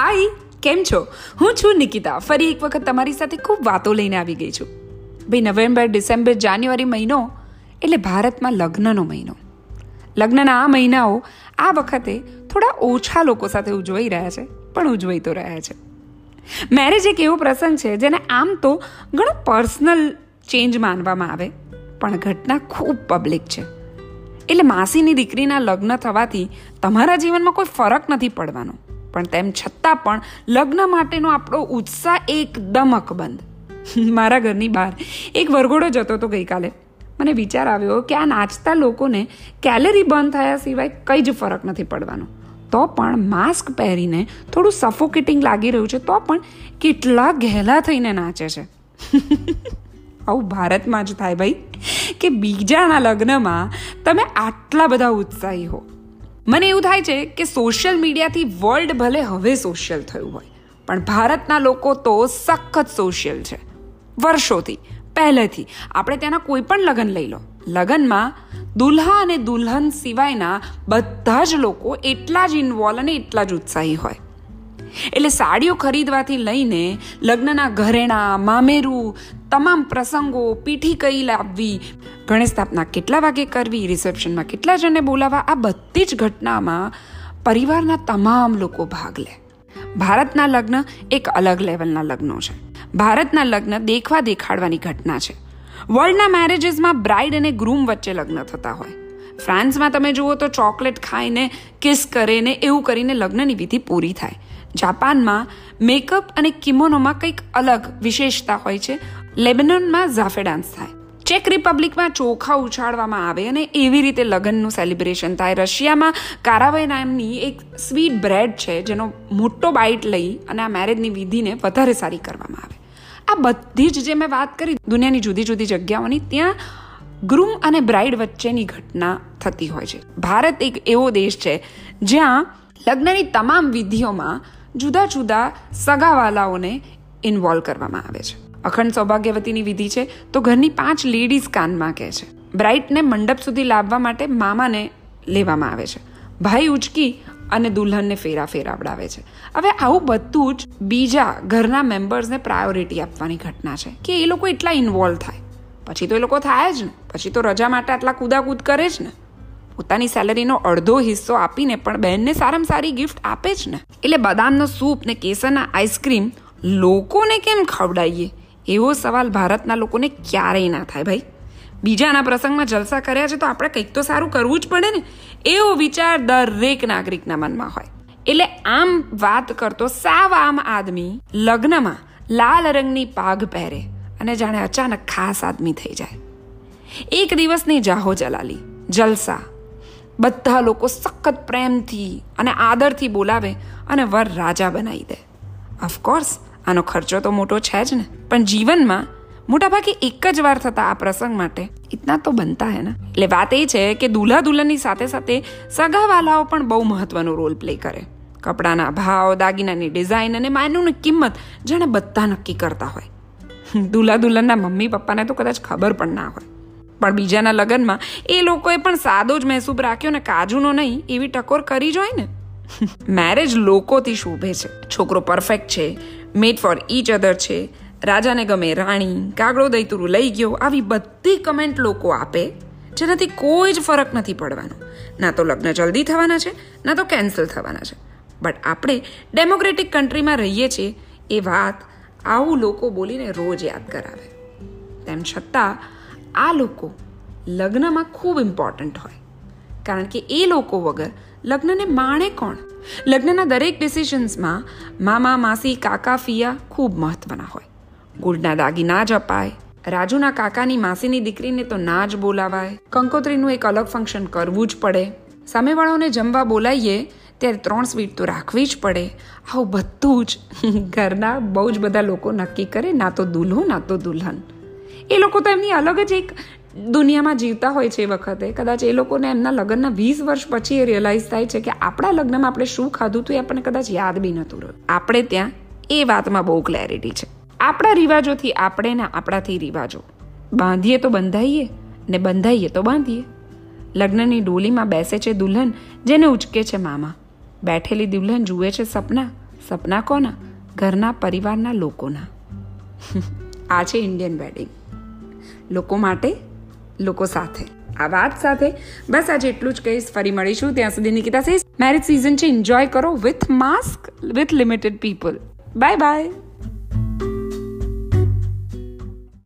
હાય, કેમ છો? હું છું નિકિતા. ફરી એક વખત તમારી સાથે ખૂબ વાતો લઈને આવી ગઈ છું. ભાઈ, નવેમ્બર, ડિસેમ્બર, જાન્યુઆરી મહિનો એટલે ભારતમાં લગ્નનો મહિનો. લગ્નના આ મહિનાઓ આ વખતે થોડા ઓછા લોકો સાથે ઉજવાઈ રહ્યા છે, પણ ઉજવાઈ તો રહ્યા છે. મેરેજ એક એવો પ્રસંગ છે જેને આમ તો ઘણો પર્સનલ ચેન્જ માનવામાં આવે, પણ ઘટના ખૂબ પબ્લિક છે. એટલે માસીની દીકરીના લગ્ન થવાથી તમારા જીવનમાં કોઈ ફરક નથી પડવાનો. પણ તેમ છતાં પણ લગ્ન માટેનો આપણો ઉત્સાહ એકદમ અકબંધ. મારા ઘરની બહાર એક વરઘોડો જતો હતો ગઈકાલે. મને વિચાર આવ્યો કે આ નાચતા લોકોને કેલેરી બંધ થયા સિવાય કંઈ જ ફરક નથી પડવાનો. તો પણ માસ્ક પહેરીને થોડું સફોકેટિંગ લાગી રહ્યું છે, તો પણ કેટલા ગહેલા થઈને નાચે છે. આવું ભારતમાં જ થાય ભાઈ, કે બીજાના લગ્નમાં તમે આટલા બધા ઉત્સાહી હો. મને એવું થાય છે કે સોશિયલ મીડિયાથી વર્લ્ડ ભલે હવે સોશિયલ થયું હોય, પણ ભારતના લોકો તો સખત સોશિયલ છે. વર્ષોથી, પહેલેથી. આપણે ત્યાંના કોઈ પણ લગ્ન લઈ લો. લગ્નમાં દુલ્હા અને દુલ્હન સિવાયના બધા જ લોકો એટલા જ ઇન્વોલ્વ અને એટલા જ ઉત્સાહી હોય. એટલે સાડીઓ ખરીદવાથી લઈને લગ્નના ઘરેણા, મામેરું, તમામ પ્રસંગો, પીઠી કઈ લાવવી, ગણેશ સ્થાપના કેટલા વાગે કરવી, રિસેપ્શનમાં કેટલા જણને બોલાવવા, આ બધી જ ઘટનામાં પરિવારના તમામ લોકો ભાગ લે. ભારતના લગ્ન એક અલગ લેવલના લગ્નો છે. ભારતના લગ્ન દેખવા દેખાડવાની ઘટના છે. વર્લ્ડના મેરેજીસમાં બ્રાઇડ અને ગ્રૂમ વચ્ચે લગ્ન થતા હોય. ફ્રાન્સમાં તમે જુઓ તો ચોકલેટ ખાઈને કિસ કરે ને એવું કરીને લગ્નની વિધિ પૂરી થાય. જાપાનમાં મેકઅપ અને કિમોનોમાં કંઈક અલગ વિશેષતા હોય છે. લેબનોનમાં ઝાફે ડાન્સ થાય. ચેક રિપબ્લિકમાં ચોખા ઉછાળવામાં આવે અને એવી રીતે લગ્નનું સેલિબ્રેશન થાય. રશિયામાં કારાવાઈ નામની એક સ્વીટ બ્રેડ છે, જેનો મોટો બાઇટ લઈ અને આ મેરેજની વિધિને વધારે સારી કરવામાં આવે. આ બધી જ જે મેં વાત કરી, દુનિયાની જુદી જુદી જગ્યાઓની, ત્યાં ગ્રૂમ અને બ્રાઇડ વચ્ચેની ઘટના થતી હોય છે. ભારત એક એવો દેશ છે જ્યાં લગ્નની તમામ વિધિઓમાં જુદા જુદા સગાવાલાઓને ઇન્વોલ્વ કરવામાં આવે છે. અખંડ સૌભાગ્યવતીની વિધિ છે તો ઘરની પાંચ લેડીઝ કાનમાં કહે છે. બ્રાઇટને મંડપ સુધી લાવવા માટે મામાને લેવામાં આવે છે. ભાઈ ઉચકી અને દુલ્હનને ફેરા ફેરાવડાવે છે. હવે આવું બધું જ બીજા ઘરના મેમ્બર્સને પ્રાયોરિટી આપવાની ઘટના છે કે એ લોકો એટલા ઇન્વોલ્વ થાય. પછી તો એ લોકો થાય જ ને. પછી તો રજા માટે આટલા કૂદાકૂદ કરે જ ને. પોતાની સેલરીનો અડધો હિસ્સો આપીને પણ બહેનને સારામાં સારી ગિફ્ટ આપે જ ને. એટલે બદામનો સૂપ ને કેસરના આઈસ્ક્રીમ લોકોને કેમ ખવડાવીએ? એવો સવાલ ભારતના લોકોને ક્યારેય ના થાય ભાઈ. બીજાના પ્રસંગમાં જલસા કર્યા છે તો આપણે કંઈક તો સારું કરવું જ પડે ને. એવો વિચાર દરેક નાગરિકના મનમાં હોય. એટલે આમ વાત કરતો સાવ આમ આદમી લગ્નમાં લાલ રંગની પાઘ પહેરે અને જાણે અચાનક ખાસ આદમી થઈ જાય. એક દિવસની જાહો જલાલી, જલસા બધા લોકો સખત પ્રેમથી અને આદરથી બોલાવે અને વર રાજા બનાવી દે. ઓફકોર્સ આનો ખર્ચો તો મોટો છે જ ને. પણ જીવનમાં મોટાભાગે એક જ વાર થતા આ પ્રસંગ માટે ઇતના તો બનતા હે ને. એટલે વાત એ છે કે દુલ્હા દુલ્હનની સાથે સાથે સગાવાલાઓ પણ બહુ મહત્વનો રોલ પ્લે કરે. કપડાના ભાવ, દાગીનાની ડિઝાઇન અને માનુની કિંમત જાણે બધા નક્કી કરતા હોય. દુલ્હા દુલ્હનના મમ્મી પપ્પાને તો કદાચ ખબર પણ ના હોય. પણ બીજાના લગ્નમાં એ લોકોએ પણ સાદો જ મહેસૂબ રાખ્યો ને કાજુનો નહીં, એવી ટકોર કરી જોઈ ને. મેરેજ લોકોથી શોભે છે. છોકરો પરફેક્ટ છે મેડ ફોર ઈચ અધર છે, રાજાને ગમે રાણી, કાગડો દૈતુરું લઈ ગયો, આવી બધી કમેન્ટ લોકો આપે, જેનાથી કોઈ જ ફરક નથી પડવાનો. ના તો લગ્ન જલ્દી થવાના છે, ના તો કેન્સલ થવાના છે. બટ આપણે ડેમોક્રેટિક કન્ટ્રીમાં રહીએ છીએ, એ વાત આવું લોકો બોલીને રોજ યાદ કરાવે. તેમ છતાં આ લોકો લગ્નમાં ખૂબ ઇમ્પોર્ટન્ટ હોય. કારણ કે એ લોકો વગર લગ્નને માણે કોણ? લગ્નના દરેક ડિસિઝન્સમાં મામા, માસી, કાકા, ફિયા ખૂબ મહત્વના હોય. ગોલ્ડના દાગીના જ અપાય રાજુના કાકાની માસીની દીકરીને તો ના જ બોલાવાય. કંકોત્રીનું એક અલગ ફંક્શન કરવું જ પડે. સામેવાળાઓને જમવા બોલાવીએ ત્યારે ત્રણ સ્વીટ તો રાખવી જ પડે. આવું બધું જ ઘરના બહુ જ બધા લોકો નક્કી કરે, ના તો દુલ્હો, ના તો દુલ્હન. એ લોકો તો એમની અલગ જ એક દુનિયામાં જીવતા હોય છે એ વખતે. કદાચ એ લોકોને એમના લગ્નના વીસ વર્ષ પછી એ રિયલાઇઝ થાય છે કે આપણા લગ્નમાં આપણે શું ખાધું હતું એ આપણને કદાચ યાદ બી નહોતું રહ્યું. આપણે ત્યાં એ વાતમાં બહુ ક્લેરિટી છે. આપણા રિવાજોથી આપણે ને આપણાથી રિવાજો. બાંધીએ તો બંધાઈએ ને બંધાઈએ તો બાંધીએ. લગ્નની ડોલીમાં બેસે છે દુલ્હન, જેને ઉચકે છે મામા. બેઠેલી દુલ્હન જુએ છે સપના. સપના કોના? ઘરના પરિવારના લોકોના. આ છે ઇન્ડિયન વેડિંગ લોકો માટે, લોકો સાથે. આ વાત સાથે બસ આજે એટલું જ કહીશ. ફરી મળીશું. ત્યાં સુધી નિકિતા સેસ. મેરેજ સિઝન છે. એન્જોય કરો with mask with limited people bye bye